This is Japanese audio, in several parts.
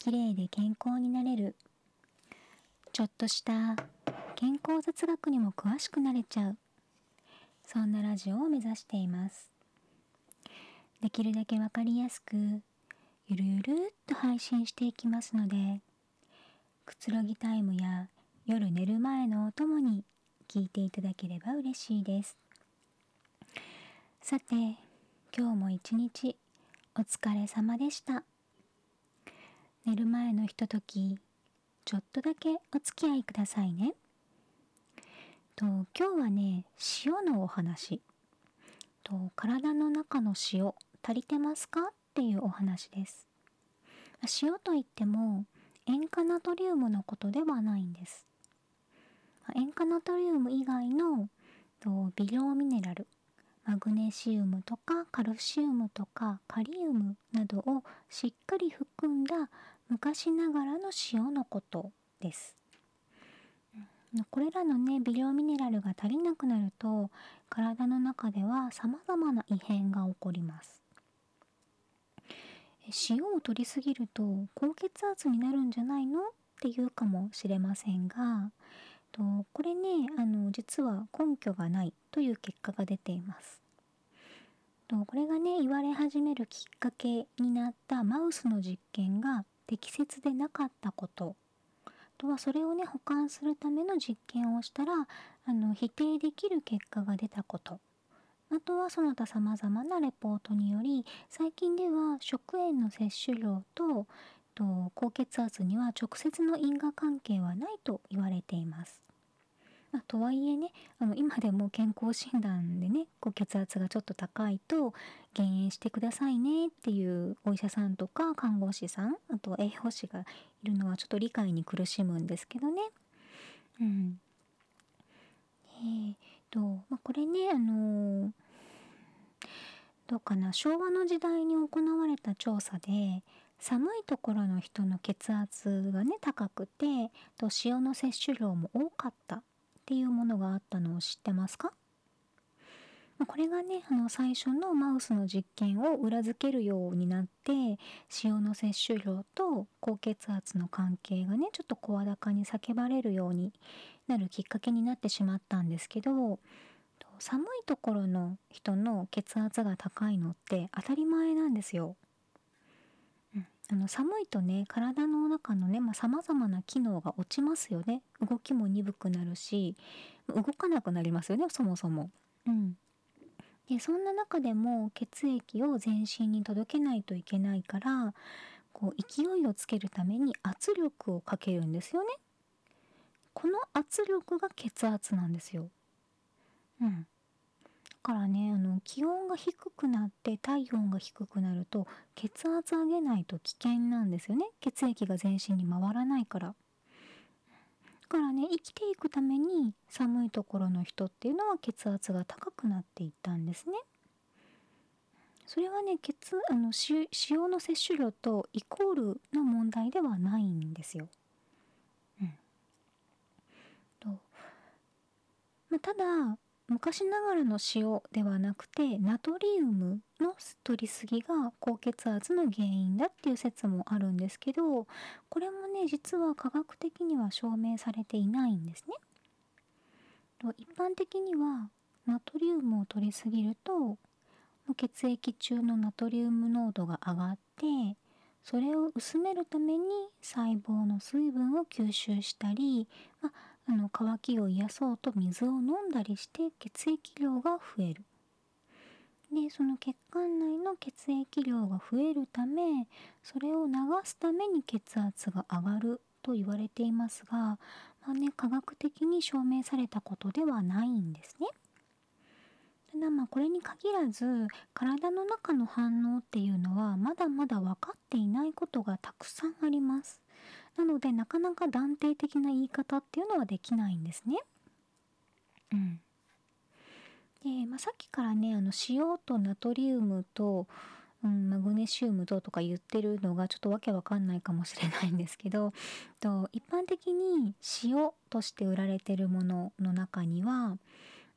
きれいで健康になれる。ちょっとした健康雑学にも詳しくなれちゃう。そんなラジオを目指しています。できるだけわかりやすくゆるゆるっと配信していきますのでくつろぎタイムや夜寝る前のお供に聞いていただければ嬉しいです。さて今日も一日お疲れ様でした。寝る前のひとときちょっとだけお付き合いくださいね。と今日はね塩のお話と体の中の塩足りてますか？っていうお話です。塩といっても塩化ナトリウムのことではないんです。塩化ナトリウム以外の微量ミネラルマグネシウムとかカルシウムとかカリウムなどをしっかり含んだ昔ながらの塩のことです。これらのね微量ミネラルが足りなくなると体の中では様々な異変が起こります。塩を摂りすぎると高血圧になるんじゃないの？っていうかもしれませんがとこれねあの実は根拠がないという結果が出ています。とこれがね言われ始めるきっかけになったマウスの実験が適切でなかったことあとはそれをね保管するための実験をしたらあの否定できる結果が出たことあとはその他様々なレポートにより最近では食塩の摂取量とと高血圧には直接の因果関係はないと言われています。まあ、とはいえねあの今でも健康診断でね高血圧がちょっと高いと減塩してくださいねっていうお医者さんとか看護師さんあと栄養士がいるのはちょっと理解に苦しむんですけどね。うん、えー、と、まあ、これねあのー、どうかな昭和の時代に行われた調査で寒いところの人の血圧がね高くてと塩の摂取量も多かったっていうものがあったのを知ってますか？これがねあの最初のマウスの実験を裏付けるようになって塩の摂取量と高血圧の関係がねちょっと声高に叫ばれるようになるきっかけになってしまったんですけど寒いところの人の血圧が高いのって当たり前なんですよ。あの寒いとね体の中のねさまざ、まな機能が落ちますよね動きも鈍くなるし動かなくなりますよねそもそも。うん、でそんな中でも血液を全身に届けないといけないからこう勢いをつけるために圧力をかけるんですよね。この圧力が血圧なんですよ。うん。からねあの気温が低くなって体温が低くなると血圧上げないと危険なんですよね血液が全身に回らないから。だからね生きていくために寒いところの人っていうのは血圧が高くなっていったんですね。それはね血あの塩の摂取量とイコールの問題ではないんですよ。うん、とまあ、ただ昔ながらの塩ではなくてナトリウムの摂りすぎが高血圧の原因だっていう説もあるんですけどこれもね実は科学的には証明されていないんですね。一般的にはナトリウムを摂りすぎると血液中のナトリウム濃度が上がってそれを薄めるために細胞の水分を吸収したり、まあ、あの渇きを癒そうと水を飲んだりして血液量が増える。でその血管内の血液量が増えるためそれを流すために血圧が上がると言われていますが、まあね、科学的に証明されたことではないんですね。ただまあこれに限らず体の中の反応っていうのはまだまだ分かっていないことがたくさんあります。なのでなかなか断定的な言い方っていうのはできないんですね。うん。で、まあ、さっきからねあの塩とナトリウムと、うん、マグネシウムととか言ってるのがちょっとわけわかんないかもしれないんですけどと一般的に塩として売られてるものの中には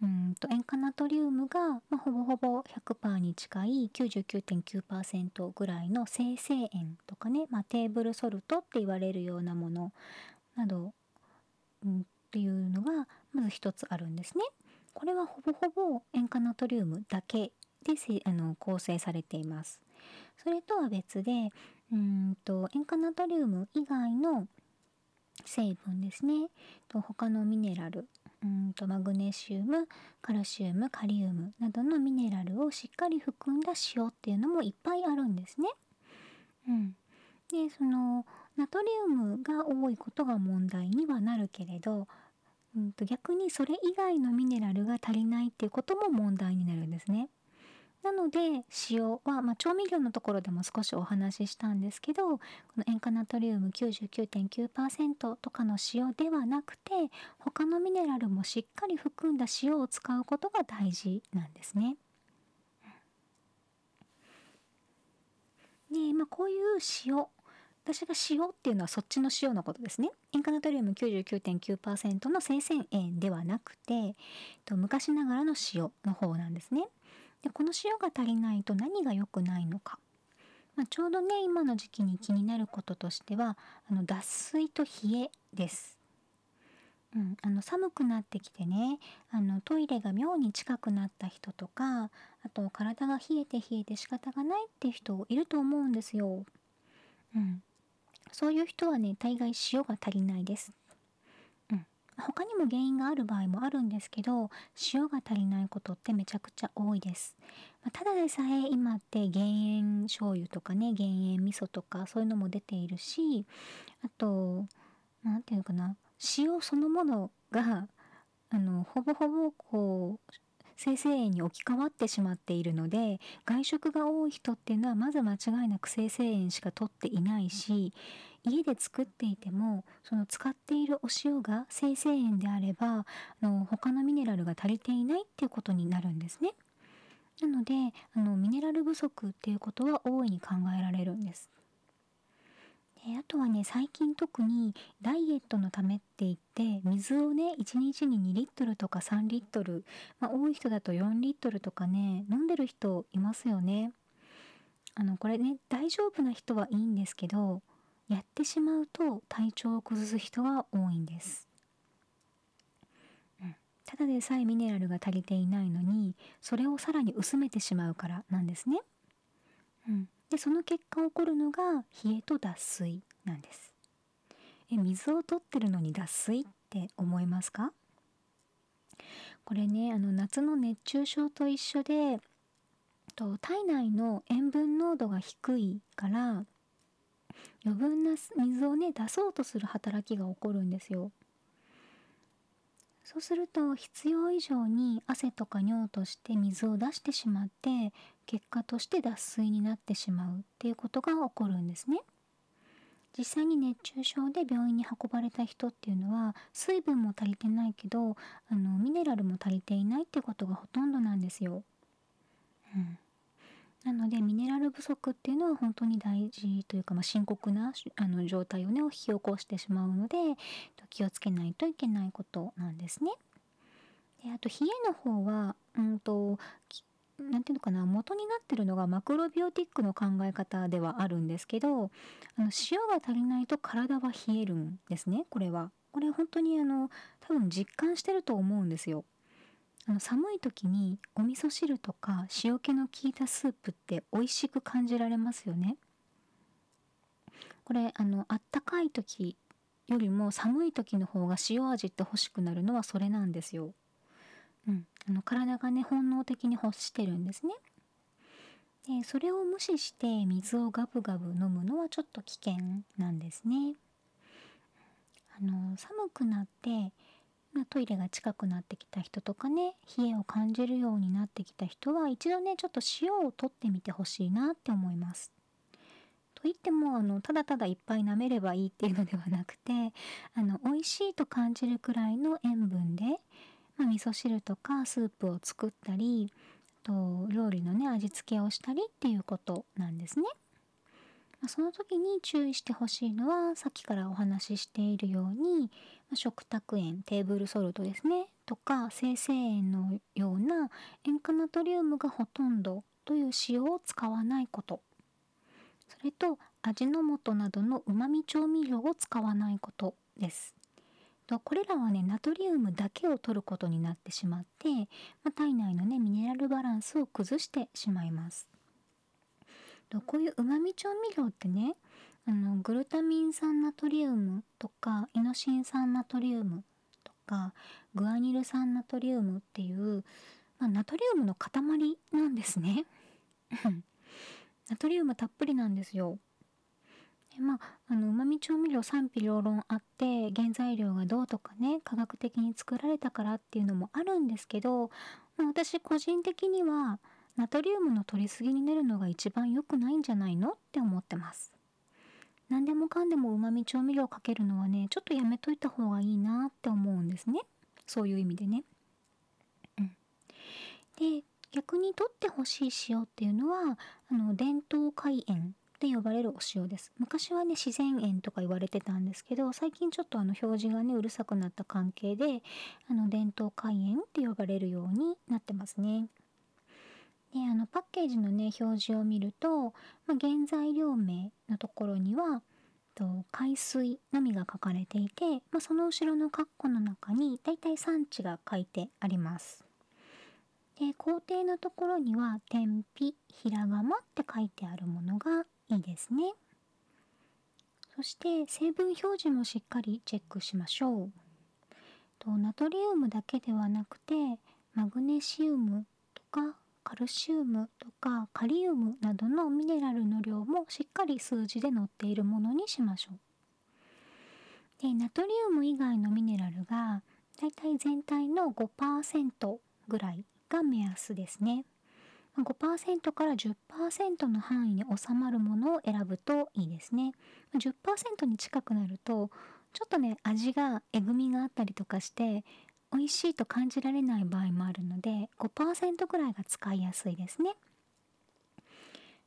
うんと塩化ナトリウムが、まあ、ほぼほぼ100%に近い99.9%ぐらいの生成塩とかね、まあ、テーブルソルトって言われるようなものなど、うん、っていうのがまず一つあるんですね。これはほぼほぼ塩化ナトリウムだけであの構成されています。それとは別でうんと塩化ナトリウム以外の成分ですねと他のミネラルうんとマグネシウムカルシウムカリウムなどのミネラルをしっかり含んだ塩っていうのもいっぱいあるんですね。うん、でそのナトリウムが多いことが問題にはなるけれど、うんと逆にそれ以外のミネラルが足りないっていうことも問題になるんですね。なので塩は、まあ、調味料のところでも少しお話ししたんですけどこの塩化ナトリウム99.9%とかの塩ではなくて他のミネラルもしっかり含んだ塩を使うことが大事なんですね。で、まあ、こういう塩私が塩っていうのはそっちの塩のことですね。塩化ナトリウム99.9%の生鮮塩ではなくて昔ながらの塩の方なんですね。でこの塩が足りないと何が良くないのか、まあ、ちょうどね今の時期に気になることとしてはあの脱水と冷えです。うん、あの寒くなってきてねあのトイレが妙に近くなった人とかあと体が冷えて冷えて仕方がないって人いると思うんですよ。うん、そういう人はね大概塩が足りないです。他にも原因がある場合もあるんですけど塩が足りないことってめちゃくちゃ多いです、まあ、ただでさえ今って減塩醤油とかね減塩味噌とかそういうのも出ているしあと何て言うのかな塩そのものがあのほぼほぼこう生成塩に置き換わってしまっているので外食が多い人っていうのはまず間違いなく生成塩しか取っていないし家で作っていてもその使っているお塩が生成塩であればあの他のミネラルが足りていないっていうことになるんですね。なのであのミネラル不足っていうことは大いに考えられるんです。であとはね最近特にダイエットのためって言って水をね1日に2リットルとか3リットル、まあ、多い人だと4リットルとかね飲んでる人いますよね。あのこれね大丈夫な人はいいんですけどやってしまうと体調を崩す人が多いんです、うん、ただでさえミネラルが足りていないのにそれをさらに薄めてしまうからなんですね、うん、でその結果起こるのが冷えと脱水なんです。え水を取ってるのに脱水って思いますか？これねあの夏の熱中症と一緒でと体内の塩分濃度が低いから余分な水をね出そうとする働きが起こるんですよ。そうすると必要以上に汗とか尿として水を出してしまって結果として脱水になってしまうっていうことが起こるんですね。実際に熱中症で病院に運ばれた人っていうのは水分も足りてないけどあのミネラルも足りていないってことがほとんどなんですよ。うんなのでミネラル不足っていうのは本当に大事というか、まあ、深刻なあの状態をね引き起こしてしまうので気をつけないといけないことなんですね。であと冷えの方はうんと何ていうのかな元になってるのがマクロビオティックの考え方ではあるんですけどあの塩が足りないと体は冷えるんですねこれは。これ本当にあの多分実感してると思うんですよ。あの寒い時にお味噌汁とか塩気の効いたスープって美味しく感じられますよね。これあのあったかい時よりも寒い時の方が塩味って欲しくなるのはそれなんですよ。うん、あの体がね本能的に欲してるんですね。でそれを無視して水をガブガブ飲むのはちょっと危険なんですね。あの寒くなってまあ、トイレが近くなってきた人とかね冷えを感じるようになってきた人は一度ねちょっと塩を取ってみてほしいなって思います。といってもあのただただいっぱい舐めればいいっていうのではなくてあの美味しいと感じるくらいの塩分で、まあ、味噌汁とかスープを作ったりと料理のね味付けをしたりっていうことなんですね。その時に注意してほしいのはさっきからお話ししているように食卓塩テーブルソルトですねとか生成塩のような塩化ナトリウムがほとんどという塩を使わないこと。それと味の素などのうまみ調味料を使わないことです。これらはねナトリウムだけを取ることになってしまって、ま、体内のねミネラルバランスを崩してしまいます。こういううまみ調味料ってねあのグルタミン酸ナトリウムとかイノシン酸ナトリウムとかグアニル酸ナトリウムっていう、まあ、ナトリウムの塊なんですね。ナトリウムたっぷりなんですよ。でまああのうまみ調味料賛否両論あって原材料がどうとかね科学的に作られたからっていうのもあるんですけど、まあ、私個人的にはナトリウムの取りすぎになるのが一番良くないんじゃないの？って思ってます。何でもかんでもうまみ調味料かけるのはねちょっとやめといた方がいいなって思うんですね。そういう意味でね。うん。で逆に取ってほしい塩っていうのはあの伝統海塩って呼ばれるお塩です。昔はね自然塩とか言われてたんですけど最近ちょっとあの表示がねうるさくなった関係であの伝統海塩って呼ばれるようになってますね。であのパッケージのね表示を見ると、まあ、原材料名のところにはと海水のみが書かれていて、まあ、その後ろの括弧の中にだいたい産地が書いてあります。で工程のところには天日ひらがまって書いてあるものがいいですね。そして成分表示もしっかりチェックしましょう。とナトリウムだけではなくてマグネシウムとかカルシウムとかカリウムなどのミネラルの量もしっかり数字で載っているものにしましょう。でナトリウム以外のミネラルがだいたい全体の5%ぐらいが目安ですね。5%から10%の範囲に収まるものを選ぶといいですね。10%に近くなるとちょっとね味がえぐみがあったりとかして美味しいと感じられない場合もあるので5%ぐらいが使いやすいですね。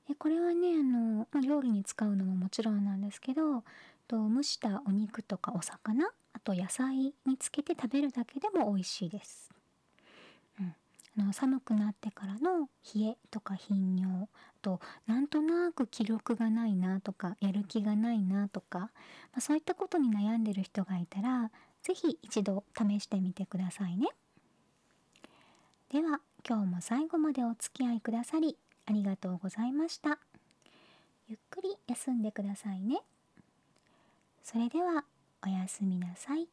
でこれはねあの、ま料理に使うのももちろんなんですけどと蒸したお肉とかお魚あと野菜につけて食べるだけでも美味しいです。うんあの寒くなってからの冷えとか頻尿となんとなく気力がないなとかやる気がないなとか、まあ、そういったことに悩んでる人がいたらぜひ一度試してみてくださいね。では今日も最後までお付き合いくださりありがとうございました。ゆっくり休んでくださいね。それではおやすみなさい。